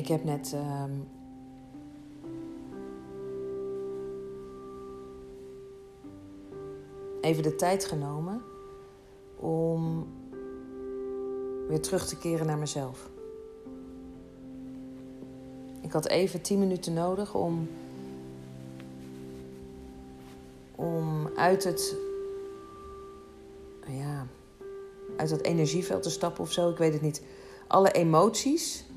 ik heb net. ehm, even de tijd genomen om weer terug te keren naar mezelf. Ik had even tien minuten nodig om, om uit het, ja, uit dat energieveld te stappen of zo. Ik weet het niet. Alle emoties.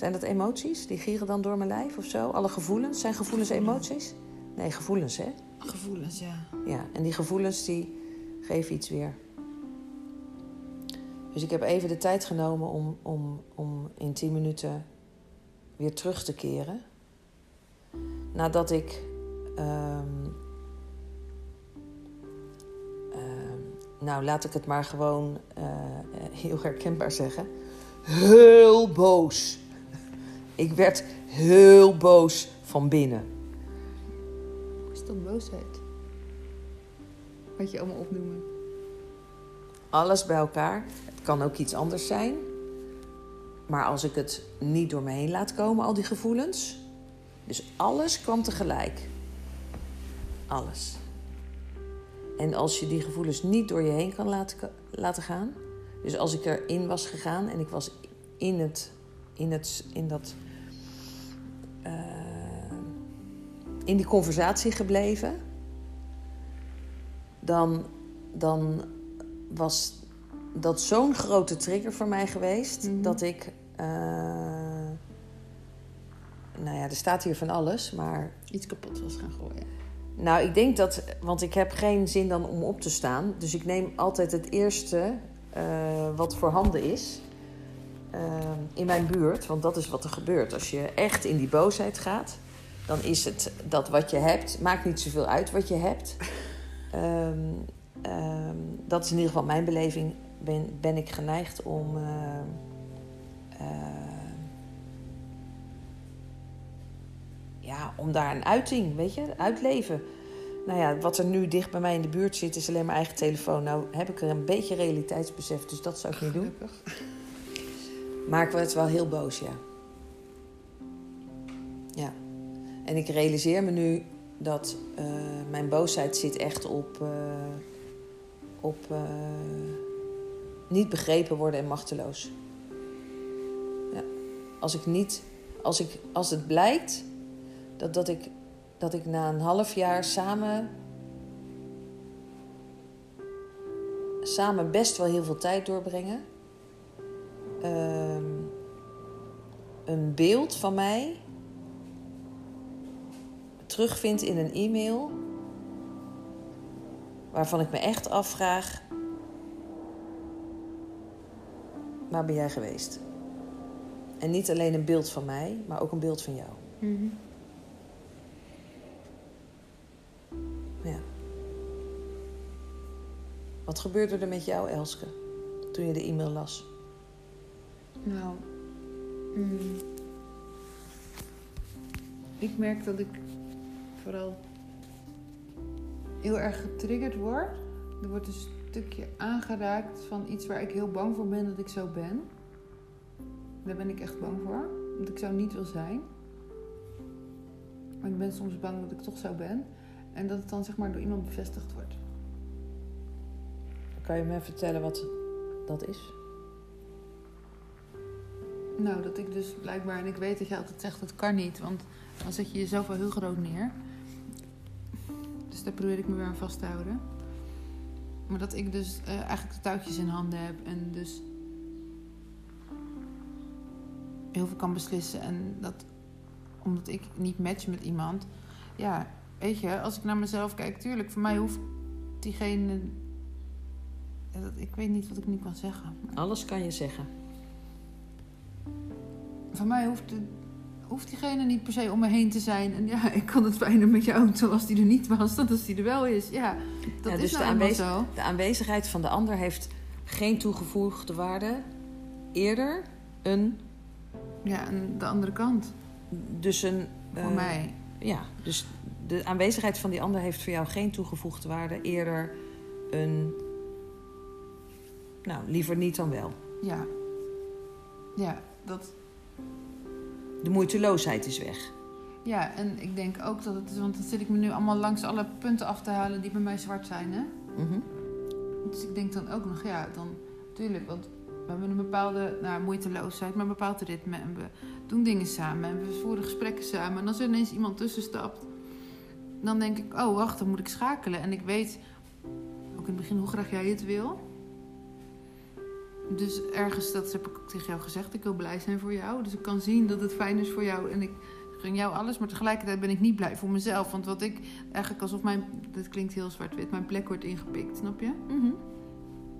Zijn dat emoties? Die gieren dan door mijn lijf of zo? Alle gevoelens? Zijn gevoelens emoties? Nee, gevoelens, hè? Gevoelens, ja. Ja, en die gevoelens die geven iets weer. Dus ik heb even de tijd genomen om, om, om in 10 minuten weer terug te keren. Nadat ik. ehm, ehm, nou, laat ik het maar gewoon eh, eh, heel herkenbaar zeggen. Heel boos. Ik werd heel boos van binnen. Is dat boosheid? Wat je allemaal opnoemen. alles bij elkaar. Het kan ook iets anders zijn. Maar als ik het niet door me heen laat komen, al die gevoelens. Dus alles kwam tegelijk. Alles. En als je die gevoelens niet door je heen kan laten, laten gaan. Dus als ik erin was gegaan en ik was in, het, in, het, in dat. Eh, in die conversatie gebleven. Dan, dan was dat zo'n grote trigger voor mij geweest Mhm. dat ik. eh, nou ja, er staat hier van alles, maar. Iets kapot was gaan gooien. Nou, ik denk dat. Want ik heb geen zin dan om op te staan. Dus ik neem altijd het eerste eh, wat voorhanden is. Eh, in mijn buurt. Want dat is wat er gebeurt. Als je echt in die boosheid gaat. Dan is het dat wat je hebt. Maakt niet zoveel uit wat je hebt. Ehm, ehm, dat is in ieder geval mijn beleving. Ben, ben ik geneigd om. eh, eh, ja, om daar een uiting, weet je, uitleven. Nou ja, wat er nu dicht bij mij in de buurt zit, is alleen mijn eigen telefoon. Nou heb ik er een beetje realiteitsbesef, dus dat zou ik niet doen. Maar ik werd wel heel boos, ja. Ja. En ik realiseer me nu dat eh, mijn boosheid zit echt op, eh, op eh, niet begrepen worden en machteloos. Ja. Als ik niet, als, ik, als het blijkt dat, dat, ik, dat ik na een half jaar samen, samen best wel heel veel tijd doorbrengen ehm, een beeld van mij terugvindt in een e-mail. Waarvan ik me echt afvraag. Waar ben jij geweest? En niet alleen een beeld van mij, maar ook een beeld van jou. Mhm. Ja. Wat gebeurde er met jou, Elske, toen je de e-mail las? Nou, mm. ik merk dat ik vooral heel erg getriggerd word. Er wordt een stukje aangeraakt van iets waar ik heel bang voor ben dat ik zo ben. Daar ben ik echt bang voor, dat ik zo niet wil zijn. Maar ik ben soms bang dat ik toch zo ben. En dat het dan zeg maar door iemand bevestigd wordt. Kan je me vertellen wat dat is? Nou, dat ik dus blijkbaar, en ik weet dat je altijd zegt dat kan niet, want dan zet je jezelf wel heel groot neer. Dus daar probeer ik me weer aan vast te houden. Maar dat ik dus eh, eigenlijk de touwtjes in handen heb en dus heel veel kan beslissen. En dat omdat ik niet match met iemand, ja, weet je, als ik naar mezelf kijk, tuurlijk, voor mij hoeft diegene. ik weet niet wat ik nu kan zeggen. Alles kan je zeggen. Van mij hoeft, de- hoeft diegene niet per se om me heen te zijn. En ja, ik kan het fijner met je auto als die er niet was dan als die er wel is. Ja, dat Ja, is dus nou de zo. De aanwezigheid van de ander heeft geen toegevoegde waarde. Eerder een, Ja, en de andere kant dus een... voor eh, mij. Ja, dus de aanwezigheid van die ander heeft voor jou geen toegevoegde waarde. Eerder een... Nou, liever niet dan wel. Ja. Ja, dat... De moeiteloosheid is weg. Ja, en ik denk ook dat het is, want dan zit ik me nu allemaal langs alle punten af te halen die bij mij zwart zijn, hè? Mhm. Dus ik denk dan ook nog, ja, dan natuurlijk, want we hebben een bepaalde nou, moeiteloosheid, maar een bepaald ritme. En we doen dingen samen en we voeren gesprekken samen. En als er ineens iemand tussen stapt, dan denk ik, oh wacht, dan moet ik schakelen. En ik weet ook in het begin hoe graag jij het wil. Dus ergens, dat heb ik ook tegen jou gezegd, ik wil blij zijn voor jou. Dus ik kan zien dat het fijn is voor jou en ik gun jou alles. Maar tegelijkertijd ben ik niet blij voor mezelf. Want wat ik, eigenlijk alsof mijn, dit klinkt heel zwart-wit, mijn plek wordt ingepikt, snap je? Mhm.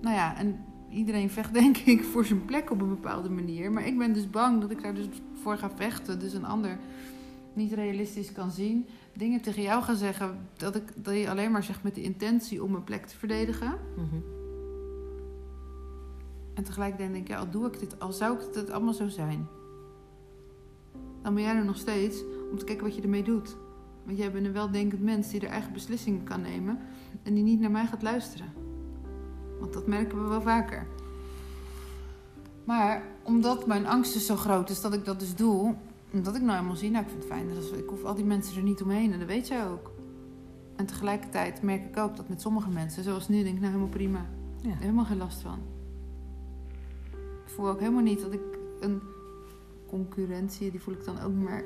Nou ja, en iedereen vecht denk ik voor zijn plek op een bepaalde manier. Maar ik ben dus bang dat ik daar dus voor ga vechten. Dus een ander niet realistisch kan zien. Dingen tegen jou ga zeggen dat, ik, dat je alleen maar zegt met de intentie om mijn plek te verdedigen. Mhm. En tegelijkertijd denk ik, ja, al doe ik dit, al zou ik het allemaal zo zijn. Dan ben jij er nog steeds om te kijken wat je ermee doet. Want jij bent een weldenkend mens die er eigen beslissingen kan nemen. En die niet naar mij gaat luisteren. Want dat merken we wel vaker. Maar omdat mijn angst dus zo groot is dat ik dat dus doe, omdat ik nou helemaal zie, nou ik vind het fijn, dat is- ik hoef al die mensen er niet omheen en dat weet jij ook. En tegelijkertijd merk ik ook dat met sommige mensen, zoals nu, denk ik nou helemaal prima. Ja. Helemaal geen last van. Ik voel ook helemaal niet dat ik een concurrentie, die voel ik dan ook niet meer.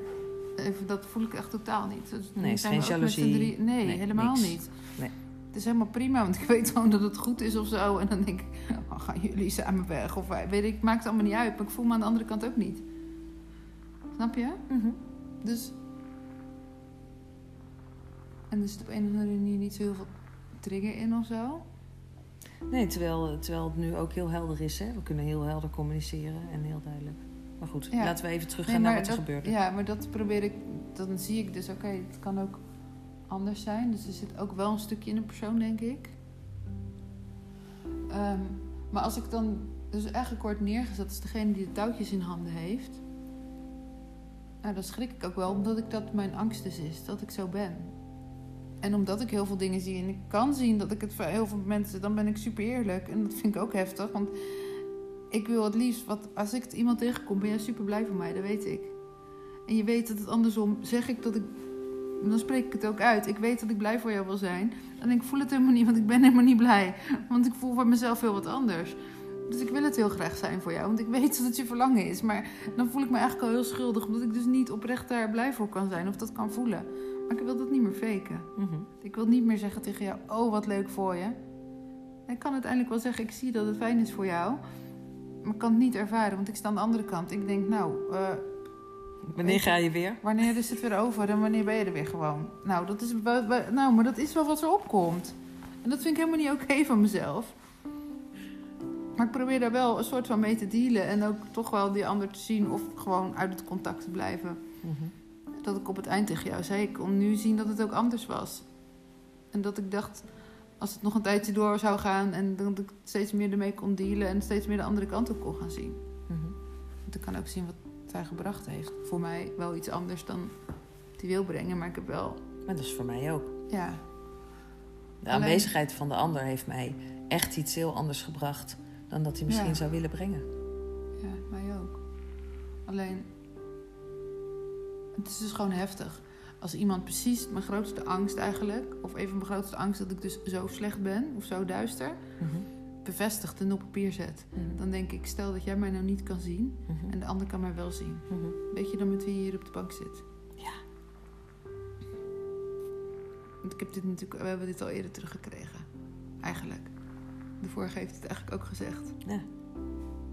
Even, dat voel ik echt totaal niet. Dus Nee, is geen jaloezie. drie- Nee, Nee, helemaal niks. niet. Nee. Het is helemaal prima, want ik weet gewoon dat het goed is of zo. En dan denk ik, oh, gaan jullie samen weg? Of wij- weet ik, maakt het allemaal niet uit. Maar ik voel me aan de andere kant ook niet. Snap je? Mhm. Dus. En er zit op een of andere manier niet zo heel veel trigger in of zo. Nee, terwijl, terwijl het nu ook heel helder is. Hè? We kunnen heel helder communiceren en heel duidelijk. Maar goed, Ja. laten we even terug Nee, gaan naar wat er dat- gebeurde. Ja, maar dat probeer ik. Dan zie ik dus, oké, het kan ook anders zijn. Dus er zit ook wel een stukje in de persoon, denk ik. Ehm, maar als ik dan dus eigenlijk word neergezet als degene die de touwtjes in handen heeft. Nou, dan schrik ik ook wel, omdat ik dat mijn angst dus is, dat ik zo ben. En omdat ik heel veel dingen zie en ik kan zien dat ik het voor heel veel mensen, dan ben ik super eerlijk. En dat vind ik ook heftig, want ik wil het liefst, wat, als ik het iemand tegenkom, ben jij super blij voor mij, dat weet ik. En je weet dat het andersom, zeg ik dat ik, dan spreek ik het ook uit. Ik weet dat ik blij voor jou wil zijn. En ik voel het helemaal niet, want ik ben helemaal niet blij. Want ik voel voor mezelf heel wat anders. Dus ik wil het heel graag zijn voor jou, want ik weet dat het je verlangen is. Maar dan voel ik me eigenlijk al heel schuldig, omdat ik dus niet oprecht daar blij voor kan zijn of dat kan voelen. Maar ik wil dat niet meer faken. Mhm. Ik wil niet meer zeggen tegen jou, oh wat leuk voor je. Ik kan uiteindelijk wel zeggen, ik zie dat het fijn is voor jou. Maar ik kan het niet ervaren, want ik sta aan de andere kant. Ik denk, nou, eh, Wanneer ga je weer? wanneer is het weer over en wanneer ben je er weer gewoon? Nou, dat is, nou maar dat is wel wat er opkomt. En dat vind ik helemaal niet oké van mezelf. Maar ik probeer daar wel een soort van mee te dealen. En ook toch wel die ander te zien of gewoon uit het contact te blijven. Mhm. Dat ik op het eind tegen jou zei, ik kon nu zien dat het ook anders was. En dat ik dacht, als het nog een tijdje door zou gaan... en dat ik steeds meer ermee kon dealen... en steeds meer de andere kant op kon gaan zien. Mhm. Want ik kan ook zien wat zij gebracht heeft. Voor mij wel iets anders dan die wil brengen. Maar ik heb wel, Maar dat is voor mij ook. ja, De Alleen- aanwezigheid van de ander heeft mij echt iets heel anders gebracht dan dat hij misschien Ja. zou willen brengen. ja, mij ook. Alleen, het is dus gewoon heftig. Als iemand precies mijn grootste angst eigenlijk... of even mijn grootste angst dat ik dus zo slecht ben of zo duister... Mhm. bevestigt en op papier zet. Mhm. Dan denk ik, stel dat jij mij nou niet kan zien... Mhm. en de ander kan mij wel zien. Weet je dan met wie je hier op de bank zit? Ja. Want ik heb dit natuurlijk, we hebben dit al eerder teruggekregen. Eigenlijk. De vorige heeft het eigenlijk ook gezegd. Ja.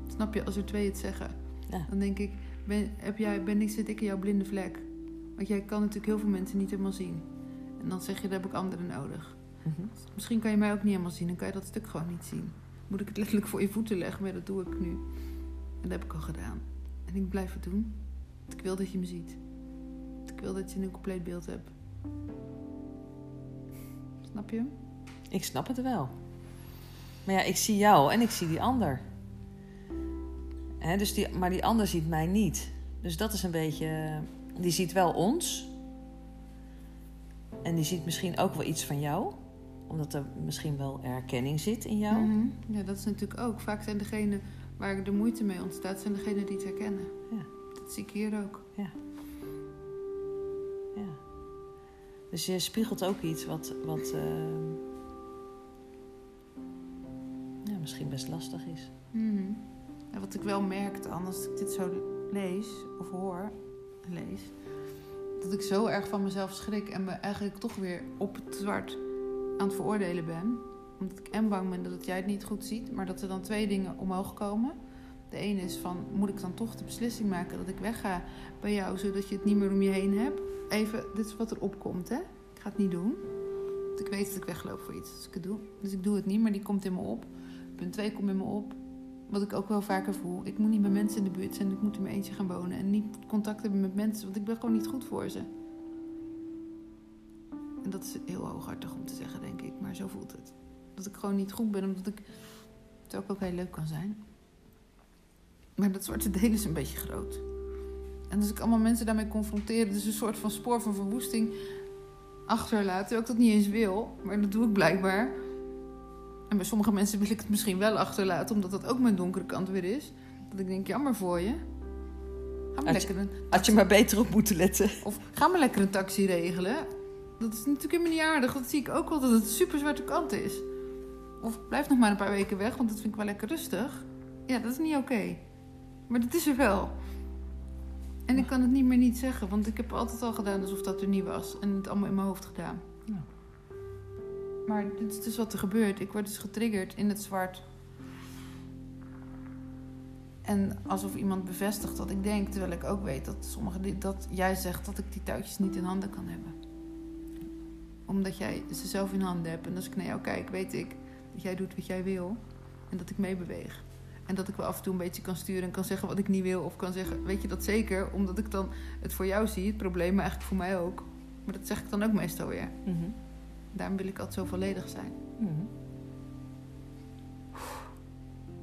Snap je, als er twee het zeggen, Ja. dan denk ik, ben, heb jij, ben ik, zit ik in jouw blinde vlek? Want jij kan natuurlijk heel veel mensen niet helemaal zien. En dan zeg je, dan heb ik anderen nodig. Mhm. Misschien kan je mij ook niet helemaal zien, dan kan je dat stuk gewoon niet zien. Moet ik het letterlijk voor je voeten leggen, maar dat doe ik nu. En dat heb ik al gedaan. En ik blijf het doen. Want ik wil dat je me ziet. Want ik wil dat je een compleet beeld hebt. Snap je? Ik snap het wel. Maar ja, ik zie jou en ik zie die ander. Dus die, maar die ander ziet mij niet. Dus dat is een beetje. Die ziet wel ons. En die ziet misschien ook wel iets van jou. Omdat er misschien wel herkenning zit in jou. Mhm. Ja, dat is natuurlijk ook. Vaak zijn degenen waar de moeite mee ontstaat, zijn degenen die het herkennen. Ja. Dat zie ik hier ook. Ja. Ja. Dus je spiegelt ook iets wat, wat eh, ja, misschien best lastig is. Mhm. En wat ik wel merk dan, als ik dit zo lees of hoor, lees, dat ik zo erg van mezelf schrik en me eigenlijk toch weer op het zwart aan het veroordelen ben. Omdat ik en bang ben dat jij het niet goed ziet, maar dat er dan twee dingen omhoog komen. De ene is van, moet ik dan toch de beslissing maken dat ik wegga bij jou, zodat je het niet meer om je heen hebt? Even, dit is wat er opkomt, hè? Ik ga het niet doen. Want ik weet dat ik wegloop voor iets, dus ik het doe. Dus ik doe het niet, maar die komt in me op. Punt twee komt in me op. Wat ik ook wel vaker voel. Ik moet niet met mensen in de buurt zijn. Ik moet in mijn eentje gaan wonen. En niet contact hebben met mensen. Want ik ben gewoon niet goed voor ze. En dat is heel hooghartig om te zeggen, denk ik. Maar zo voelt het. Dat ik gewoon niet goed ben. Omdat ik... Terwijl ik ook heel leuk kan zijn. Maar dat zwarte deel is een beetje groot. En als ik allemaal mensen daarmee confronteer... Dus een soort van spoor van verwoesting achterlaat. Terwijl ik dat niet eens wil. Maar dat doe ik blijkbaar. En bij sommige mensen wil ik het misschien wel achterlaten, omdat dat ook mijn donkere kant weer is. Dat ik denk, jammer voor je. Ga maar Had lekker een, Had je maar beter op moeten letten. of ga maar lekker een taxi regelen. Dat is natuurlijk helemaal niet aardig. Dat zie ik ook wel dat het een super zwarte kant is. Of blijf nog maar een paar weken weg, want dat vind ik wel lekker rustig. Ja, dat is niet oké. Maar dat is er wel. En ik kan het niet meer niet zeggen, want ik heb altijd al gedaan alsof dat er niet was. En het allemaal in mijn hoofd gedaan. Ja. Maar dit is dus wat er gebeurt. Ik word dus getriggerd in het zwart. En alsof iemand bevestigt wat ik denk, terwijl ik ook weet dat sommige dat jij zegt dat ik die touwtjes niet in handen kan hebben. Omdat jij ze zelf in handen hebt. En als ik naar jou kijk, weet ik dat jij doet wat jij wil en dat ik meebeweeg. En dat ik wel af en toe een beetje kan sturen en kan zeggen wat ik niet wil. Of kan zeggen, weet je dat zeker? Omdat ik dan het voor jou zie, het probleem, maar eigenlijk voor mij ook. Maar dat zeg ik dan ook meestal weer. Mhm. Daarom wil ik altijd zo volledig zijn.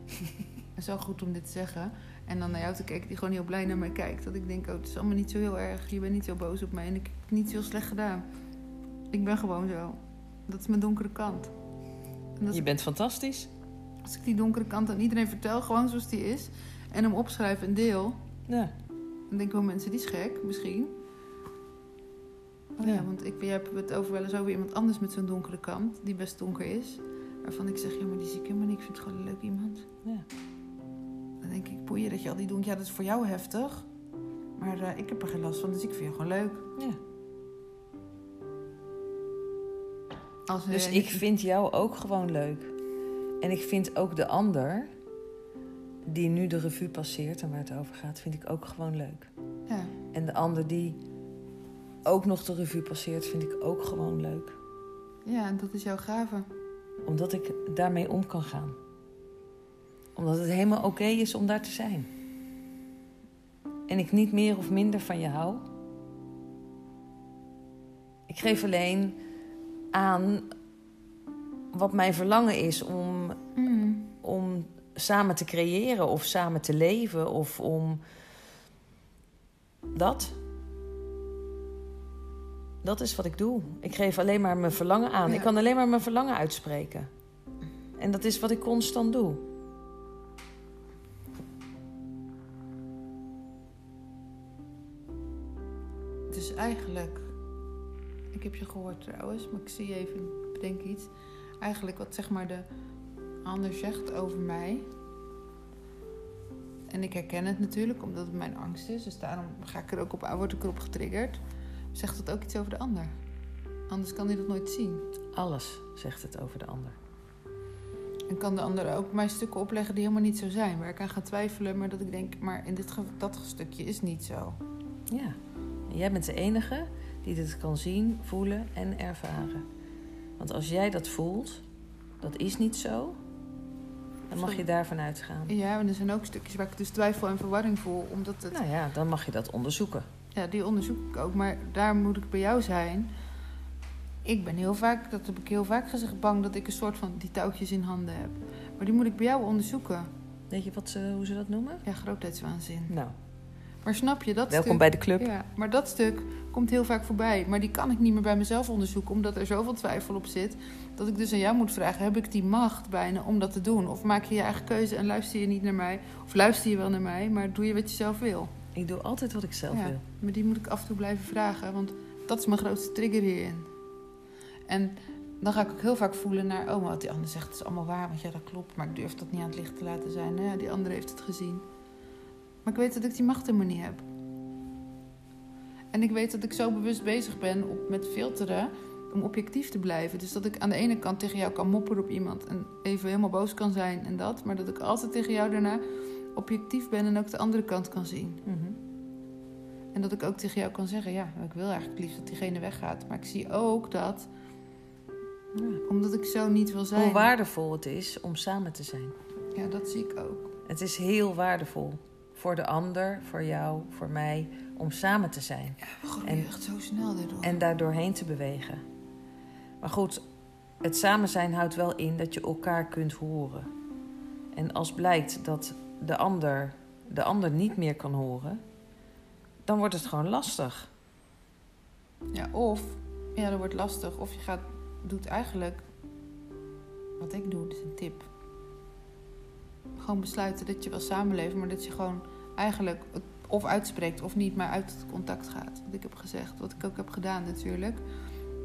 En zo goed om dit te zeggen. En dan naar jou te kijken die gewoon heel blij naar mij kijkt. Dat ik denk, oh, het is allemaal niet zo heel erg. Je bent niet zo boos op mij en ik heb het niet zo slecht gedaan. Ik ben gewoon zo. Dat is mijn donkere kant. Je bent fantastisch. als ik die donkere kant aan iedereen vertel, gewoon zoals die is... en hem opschrijf en deel... Ja. dan denken wel mensen, die is gek, misschien. Oh ja, want ik, jij hebt het over wel eens over iemand anders met zo'n donkere kant... die best donker is. Waarvan ik zeg, ja, maar die zie ik helemaal niet. Ik vind het gewoon een leuk iemand. Ja. Dan denk ik, boeien dat je al die doet. Ja, dat is voor jou heftig. Maar eh, ik heb er geen last van, dus ik vind je gewoon leuk. ja. Als, eh, Dus niet- ik vind jou ook gewoon leuk. En ik vind ook de ander, die nu de revue passeert en waar het over gaat, vind ik ook gewoon leuk. Ja, En de ander die ook nog de revue passeert, vind ik ook gewoon leuk. ja, en dat is jouw gave. Omdat ik daarmee om kan gaan. Omdat het helemaal oké is om daar te zijn. En ik niet meer of minder van je hou. Ik geef alleen aan wat mijn verlangen is om, Mm. om samen te creëren of samen te leven of om dat. Dat is wat ik doe. Ik geef alleen maar mijn verlangen aan. Ja. Ik kan alleen maar mijn verlangen uitspreken. En dat is wat ik constant doe. Dus eigenlijk, ik heb je gehoord trouwens, maar ik zie even, ik bedenk iets. Eigenlijk wat zeg maar de ander zegt over mij. En ik herken het natuurlijk, omdat het mijn angst is. Dus daarom ga ik er ook op, word ik erop getriggerd. Zegt dat ook iets over de ander? Anders kan hij dat nooit zien. Alles zegt het over de ander. En kan de ander ook mij stukken opleggen die helemaal niet zo zijn. Waar ik aan ga twijfelen, maar dat ik denk, maar in dit, dat stukje is niet zo. Ja. En jij bent de enige die dit kan zien, voelen en ervaren. Want als jij dat voelt, dat is niet zo, dan mag je daarvan uitgaan. Ja, en er zijn ook stukjes waar ik dus twijfel en verwarring voel. Omdat het, Nou ja, dan mag je dat onderzoeken. Ja, die onderzoek ik ook. Maar daar moet ik bij jou zijn. Ik ben heel vaak, dat heb ik heel vaak gezegd, bang dat ik een soort van die touwtjes in handen heb. Maar die moet ik bij jou onderzoeken. Weet je wat ze, hoe ze dat noemen? Ja, grootheidswaanzin. Nou, Maar snap je, dat welkom stuk... bij de club. Ja, maar dat stuk komt heel vaak voorbij. Maar die kan ik niet meer bij mezelf onderzoeken, omdat er zoveel twijfel op zit. Dat ik dus aan jou moet vragen: heb ik die macht bijna om dat te doen? Of maak je je eigen keuze en luister je niet naar mij? Of luister je wel naar mij, maar doe je wat je zelf wil? Ik doe altijd wat ik zelf Ja, wil. maar die moet ik af en toe blijven vragen, want dat is mijn grootste trigger hierin. En dan ga ik ook heel vaak voelen naar, oh, maar wat die ander zegt is allemaal waar, want ja, dat klopt, maar ik durf dat niet aan het licht te laten zijn. Nou ja, die andere heeft het gezien. Maar ik weet dat ik die macht helemaal niet heb. En ik weet dat ik zo bewust bezig ben op, met filteren om objectief te blijven. Dus dat ik aan de ene kant tegen jou kan mopperen op iemand en even helemaal boos kan zijn en dat, maar dat ik altijd tegen jou daarna objectief ben en ook de andere kant kan zien. Mhm. En dat ik ook tegen jou kan zeggen, ja, ik wil eigenlijk liefst dat diegene weggaat. Maar ik zie ook dat, Ja. omdat ik zo niet wil zijn. Hoe waardevol het is om samen te zijn. Ja, dat zie ik ook. Het is heel waardevol. Voor de ander, voor jou, voor mij, om samen te zijn. Ja, we groeien En- echt zo snel daardoor. En daar doorheen te bewegen. Maar goed, het samen zijn houdt wel in dat je elkaar kunt horen. En als blijkt dat de ander de ander niet meer kan horen, dan wordt het gewoon lastig. Ja, of, ja, dat wordt lastig. Of je gaat, doet eigenlijk, wat ik doe, dat is een tip. Gewoon besluiten dat je wil samenleven, maar dat je gewoon eigenlijk het of uitspreekt of niet, maar uit het contact gaat. Wat ik heb gezegd, wat ik ook heb gedaan natuurlijk.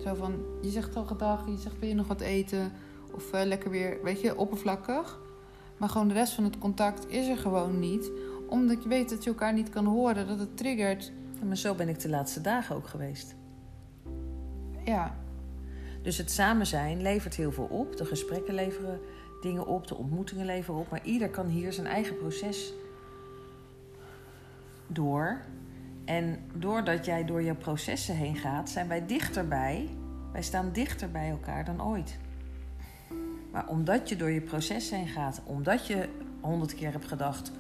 Zo van, je zegt al gedag, je zegt wil je nog wat eten? Of eh, lekker weer, weet je, oppervlakkig. Maar gewoon de rest van het contact is er gewoon niet. Omdat je weet dat je elkaar niet kan horen, dat het triggert. Ja, Maar zo ben ik de laatste dagen ook geweest. Ja, Dus het samen zijn levert heel veel op. De gesprekken leveren dingen op, de ontmoetingen leveren op. Maar ieder kan hier zijn eigen proces door. En doordat jij door je processen heen gaat, zijn wij dichterbij. Wij staan dichter bij elkaar dan ooit. Maar omdat je door je proces heen gaat, omdat je honderd keer hebt gedacht: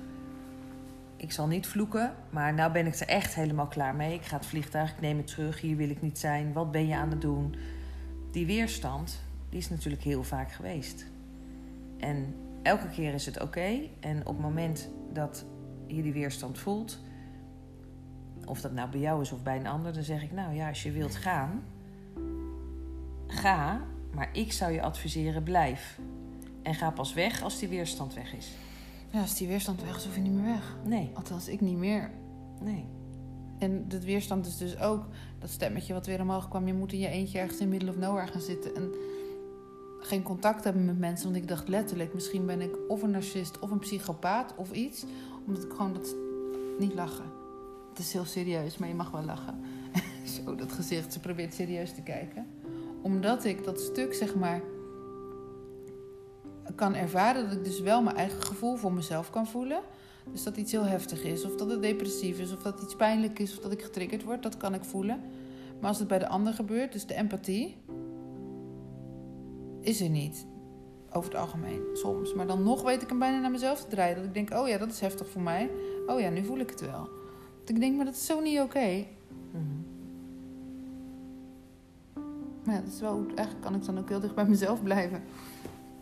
ik zal niet vloeken, maar nou ben ik er echt helemaal klaar mee. Ik ga het vliegtuig, ik neem het terug, hier wil ik niet zijn. Wat ben je aan het doen? Die weerstand, die is natuurlijk heel vaak geweest. En elke keer is het oké. En op het moment dat je die weerstand voelt, of dat nou bij jou is of bij een ander, dan zeg ik: Nou ja, als je wilt gaan, ga. Maar ik zou je adviseren: blijf. En ga pas weg als die weerstand weg is. ja als die weerstand weg is, hoef je niet meer weg. Nee, Althans, ik niet meer. nee. En dat weerstand is dus ook dat stemmetje wat weer omhoog kwam. Je moet in je eentje ergens in middle of nowhere gaan zitten. En geen contact hebben met mensen. Want ik dacht letterlijk, misschien ben ik of een narcist of een psychopaat of iets. Omdat ik gewoon dat niet lachen. Het is heel serieus, maar je mag wel lachen. Zo, dat gezicht. Ze probeert serieus te kijken. Omdat ik dat stuk, zeg maar, kan ervaren. Dat ik dus wel mijn eigen gevoel voor mezelf kan voelen. Dus dat iets heel heftig is, of dat het depressief is, of dat iets pijnlijk is, of dat ik getriggerd word, dat kan ik voelen. Maar als het bij de ander gebeurt, dus de empathie, is er niet. Over het algemeen, soms. Maar dan nog weet ik hem bijna naar mezelf te draaien. Dat ik denk, oh ja, dat is heftig voor mij. Oh ja, nu voel ik het wel. Dat ik denk, maar dat is zo niet oké. Mhm. Maar ja, dat is wel, eigenlijk kan ik dan ook heel dicht bij mezelf blijven.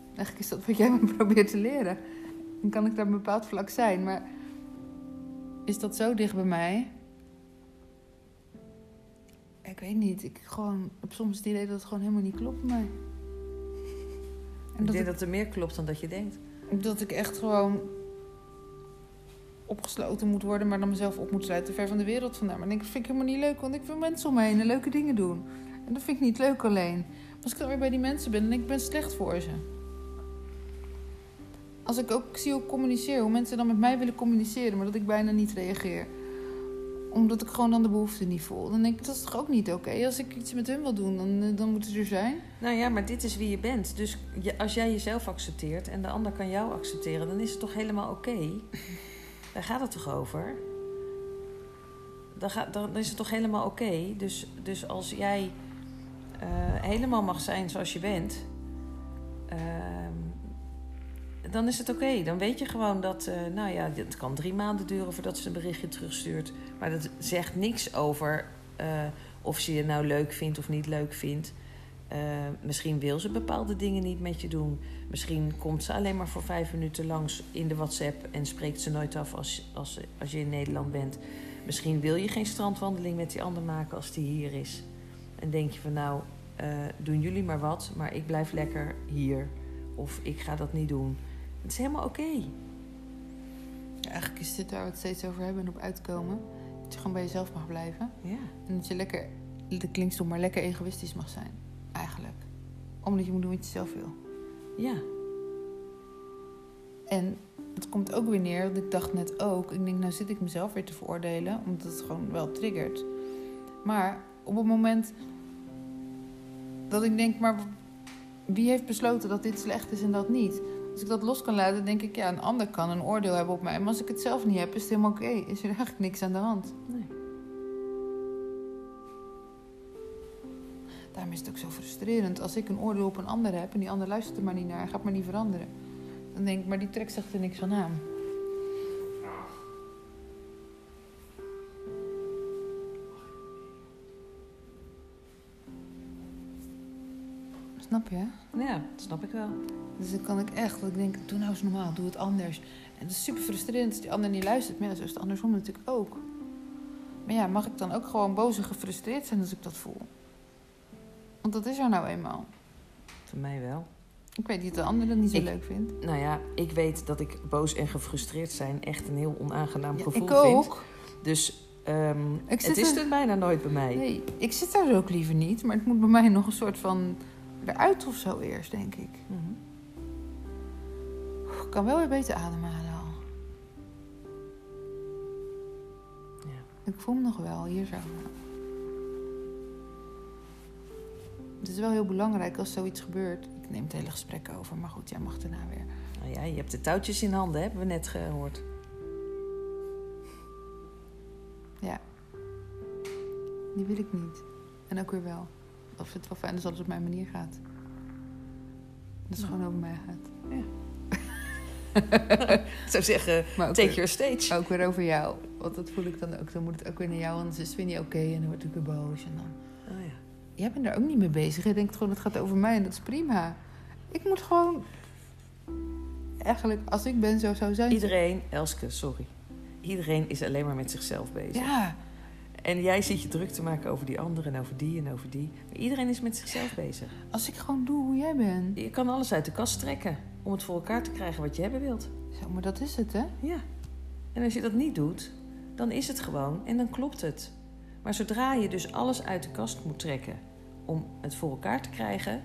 Eigenlijk is dat wat jij me probeert te leren. Dan kan ik daar een bepaald vlak zijn. Maar is dat zo dicht bij mij? Ik weet niet. Ik gewoon, heb soms het idee dat het gewoon helemaal niet klopt bij mij. En Ik dat denk ik, dat er meer klopt dan dat je denkt. dat ik echt gewoon opgesloten moet worden, maar dan mezelf op moet sluiten, ver van de wereld vandaan. Maar dan denk ik, vind ik helemaal niet leuk, want ik wil mensen om me heen en leuke dingen doen. En dat vind ik niet leuk alleen. Maar als ik dan weer bij die mensen ben, denk ik, ben slecht voor ze. Als ik ook zie hoe ik communiceer, hoe mensen dan met mij willen communiceren, maar dat ik bijna niet reageer. Omdat ik gewoon dan de behoefte niet voel. Dan denk ik, dat is toch ook niet oké? Als ik iets met hun wil doen, dan, eh, dan moet het er zijn. Nou ja, maar dit is wie je bent. Dus als jij jezelf accepteert en de ander kan jou accepteren, dan is het toch helemaal oké? Daar gaat het toch over? Dan, dan is het toch helemaal oké? Dus, dus als jij helemaal mag zijn zoals je bent, ehm, dan is het oké. Dan weet je gewoon dat, eh, nou ja, het kan drie maanden duren voordat ze een berichtje terugstuurt. Maar dat zegt niks over eh, of ze je nou leuk vindt of niet leuk vindt. Eh, misschien wil ze bepaalde dingen niet met je doen. Misschien komt ze alleen maar voor vijf minuten langs in de WhatsApp en spreekt ze nooit af als, als, als je in Nederland bent. Misschien wil je geen strandwandeling met die ander maken als die hier is. En denk je van nou, eh, doen jullie maar wat, maar ik blijf lekker hier. Of ik ga dat niet doen. Het is helemaal oké. Ja, eigenlijk is dit waar we het steeds over hebben en op uitkomen. Dat je gewoon bij jezelf mag blijven. Ja. En dat je lekker, dat klinkt stom, maar lekker egoïstisch mag zijn. Eigenlijk. Omdat je moet doen wat je zelf wil. Ja. En het komt ook weer neer, want ik dacht net ook, ik denk, nou zit ik mezelf weer te veroordelen, omdat het gewoon wel triggert. Maar op het moment dat ik denk, maar wie heeft besloten dat dit slecht is en dat niet? Als ik dat los kan laten, denk ik, ja, een ander kan een oordeel hebben op mij. Maar als ik het zelf niet heb, is het helemaal oké. Is er eigenlijk niks aan de hand. Nee. Daarom is het ook zo frustrerend. Als ik een oordeel op een ander heb en die ander luistert er maar niet naar, gaat maar niet veranderen. Dan denk ik, maar die trekt zich er niks van aan. Snap je? Ja, dat snap ik wel. Dus dan kan ik echt, dat ik denk, doe nou eens normaal, doe het anders. En dat is super frustrerend als die ander niet luistert. Maar ja, zo is het andersom natuurlijk ook. Maar ja, mag ik dan ook gewoon boos en gefrustreerd zijn als ik dat voel? Want dat is er nou eenmaal. Voor mij wel. Ik weet niet dat de ander dat niet zo Ik- leuk vindt. Nou ja, ik weet dat ik boos en gefrustreerd zijn echt een heel onaangenaam Ja, gevoel ik vind. ook. Dus ehm, het is er- bijna nooit bij mij. Nee, ik zit daar ook liever niet. Maar het moet bij mij nog een soort van eruit of zo eerst, denk ik. Mhm. Ik kan wel weer beter ademhalen al. Ja. Ik voel hem nog wel, hier zo. Het is wel heel belangrijk als zoiets gebeurt. Ik neem het hele gesprek over, maar goed, jij mag daarna weer. Nou ja, je hebt de touwtjes in handen, hebben we net gehoord. Ja. Die wil ik niet. En ook weer wel. Of het wel fijn is als het op mijn manier gaat. Dat het gewoon over mij gaat. Ik zou zeggen, take weer, your stage. ook weer over jou. Want dat voel ik dan ook. Dan moet het ook weer naar jou, anders is het weer niet oké. en dan word ik weer boos. En dan... Oh ja. Jij bent daar ook niet mee bezig. Je denkt gewoon, het gaat over mij en dat is prima. Ik moet gewoon... Eigenlijk, als ik ben, zo zou zijn. Iedereen, Elske, sorry. Iedereen is alleen maar met zichzelf bezig. Ja, En jij zit je druk te maken over die anderen en over die en over die. Maar iedereen is met zichzelf bezig. als ik gewoon doe hoe jij bent. Je kan alles uit de kast trekken om het voor elkaar te krijgen wat je hebben wilt. Zo, maar dat is het, hè? Ja. En als je dat niet doet, dan is het gewoon en dan klopt het. Maar zodra je dus alles uit de kast moet trekken om het voor elkaar te krijgen,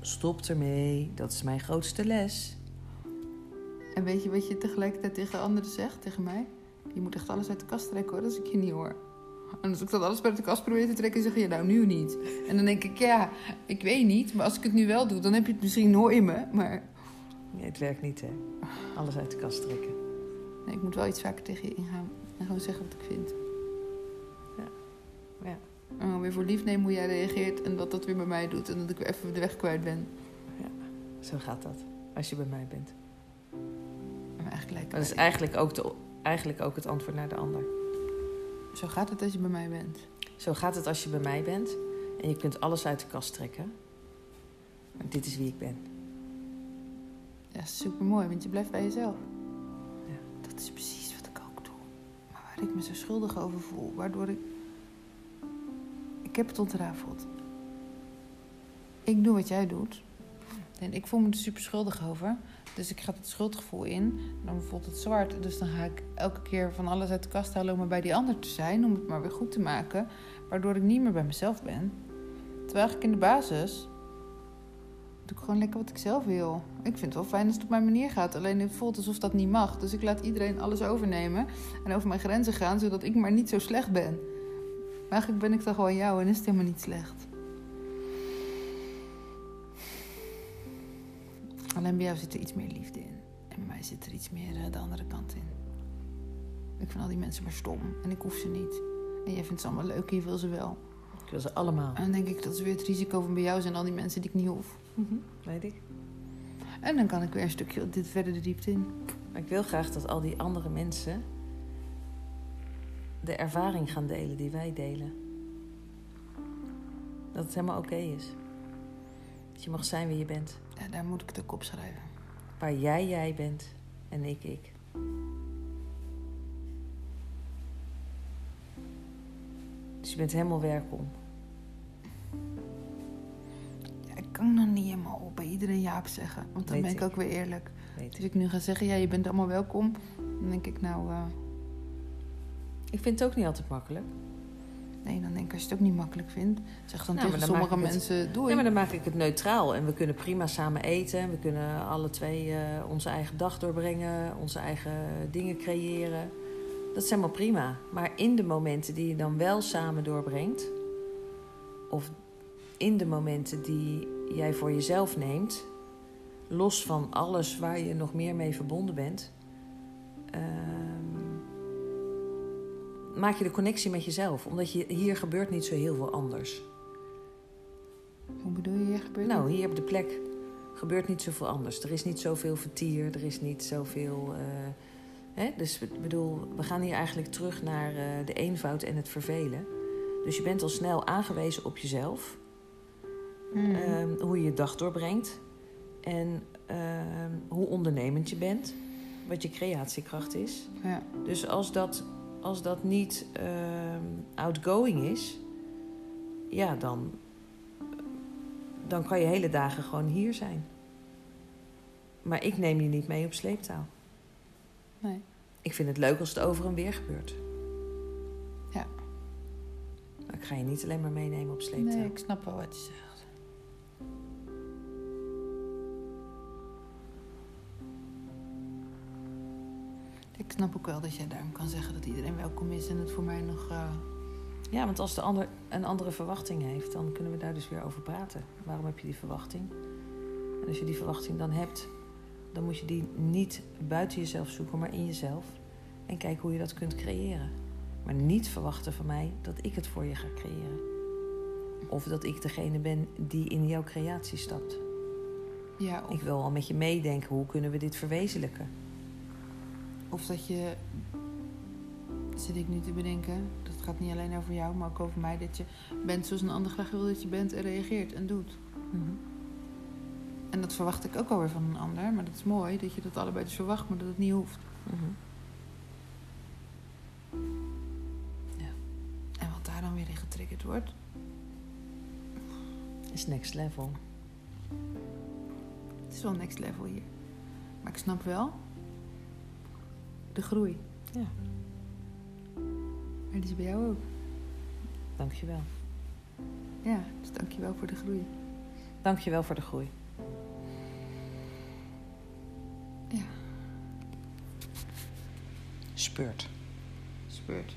stop ermee. Dat is mijn grootste les. En weet je wat je tegelijkertijd tegen anderen zegt, tegen mij? Je moet echt alles uit de kast trekken hoor, als ik je niet hoor. En als ik dat alles uit de kast probeer te trekken, zeg je nou nu niet. En dan denk ik, ja, ik weet niet, maar als ik het nu wel doe, dan heb je het misschien hoor je me. Maar Nee, het werkt niet, hè? Alles uit de kast trekken. nee, ik moet wel iets vaker tegen je ingaan en gewoon zeggen wat ik vind. Ja. Ja. En dan weer voor lief nemen hoe jij reageert en wat dat weer bij mij doet. En dat ik weer even de weg kwijt ben. Zo gaat dat. Als je bij mij bent. Maar eigenlijk lijkt Dat is eigenlijk ook, de, eigenlijk ook het antwoord naar de ander. Zo gaat het als je bij mij bent. Zo gaat het als je bij mij bent en je kunt alles uit de kast trekken. Maar dit is wie ik ben. Ja, super mooi, want je blijft bij jezelf. Ja. Dat is precies wat ik ook doe. Maar waar ik me zo schuldig over voel, waardoor ik. Ik heb het ontrafeld. Ik doe wat jij doet. En ik voel me er super schuldig over. Dus ik ga het schuldgevoel in. Dan voelt het zwart. Dus dan ga ik elke keer van alles uit de kast halen om maar bij die ander te zijn. Om het maar weer goed te maken. Waardoor ik niet meer bij mezelf ben. Terwijl ik in de basis doe ik gewoon lekker wat ik zelf wil. Ik vind het wel fijn als het op mijn manier gaat. Alleen het voelt alsof dat niet mag. Dus ik laat iedereen alles overnemen en over mijn grenzen gaan, zodat ik maar niet zo slecht ben. Maar eigenlijk ben ik dan gewoon jou en is het helemaal niet slecht. Alleen bij jou zit er iets meer liefde in. En bij mij zit er iets meer eh, de andere kant in. Ik vind al die mensen maar stom en ik hoef ze niet. En jij vindt ze allemaal leuk en je wil ze wel. Ik wil ze allemaal. En dan denk ik, dat is weer het risico van bij jou zijn al die mensen die ik niet hoef. Weet ik. En dan kan ik weer een stukje dit verder de diepte in. Maar ik wil graag dat al die andere mensen de ervaring gaan delen die wij delen. Dat het helemaal oké is. Dat je mag zijn wie je bent. Ja, daar moet ik het ook opschrijven. Waar jij jij bent en ik ik. Dus je bent helemaal welkom. Ja, ik kan nog niet helemaal op bij iedereen Jaap zeggen. Want dan Weet ben ik ik. ook weer eerlijk. Weet Dus ik. ik nu ga zeggen, ja, je bent allemaal welkom. Dan denk ik nou... eh, Ik vind het ook niet altijd makkelijk. Nee, dan denk ik als je het ook niet makkelijk vindt... Zeg dan Nou, tegen dan sommige ik het- mensen... Doei. Ja, maar dan maak ik het neutraal. En we kunnen prima samen eten. We kunnen alle twee eh, onze eigen dag doorbrengen. Onze eigen dingen creëren. Dat is helemaal prima. Maar in de momenten die je dan wel samen doorbrengt... of in de momenten die jij voor jezelf neemt... los van alles waar je nog meer mee verbonden bent... ehm, maak je de connectie met jezelf. Omdat je, hier gebeurt niet zo heel veel anders. Hoe bedoel je, hier gebeurt Nou, hier op de plek gebeurt niet zoveel anders. Er is niet zoveel vertier, er is niet zoveel. eh, hè? Dus ik bedoel, we gaan hier eigenlijk terug naar eh, de eenvoud en het vervelen. Dus je bent al snel aangewezen op jezelf, Mhm. ehm, hoe je je dag doorbrengt en ehm, hoe ondernemend je bent, wat je creatiekracht is. ja. Dus als dat, als dat niet ehm, outgoing is, ja, dan, dan kan je hele dagen gewoon hier zijn. Maar ik neem je niet mee op sleeptouw. Nee. Ik vind het leuk als het over en weer gebeurt. Ja. Maar ik ga je niet alleen maar meenemen op sleeptouw. nee, ik snap wel wat je zegt. Ik snap ook wel dat jij daarom kan zeggen dat iedereen welkom is en het voor mij nog... eh, Ja, want als de ander een andere verwachting heeft, dan kunnen we daar dus weer over praten. Waarom heb je die verwachting? En als je die verwachting dan hebt, dan moet je die niet buiten jezelf zoeken, maar in jezelf. En kijken hoe je dat kunt creëren. Maar niet verwachten van mij dat ik het voor je ga creëren. Of dat ik degene ben die in jouw creatie stapt. ja, of, Ik wil al met je meedenken, hoe kunnen we dit verwezenlijken? Of dat je... Zit ik nu te bedenken, dat gaat niet alleen over jou, maar ook over mij. Dat je bent zoals een ander graag wil dat je bent en reageert en doet. En dat verwacht ik ook alweer van een ander. Maar dat is mooi dat je dat allebei dus verwacht, maar dat het niet hoeft. Mhm. En wat daar dan weer in getriggerd wordt. Is next level. Het is wel next level hier. Maar ik snap wel de groei. Ja, Maar die is bij jou ook. dankjewel. Ja, dus dankjewel voor de groei. Dankjewel voor de groei. Ja. Speurt. Speurt.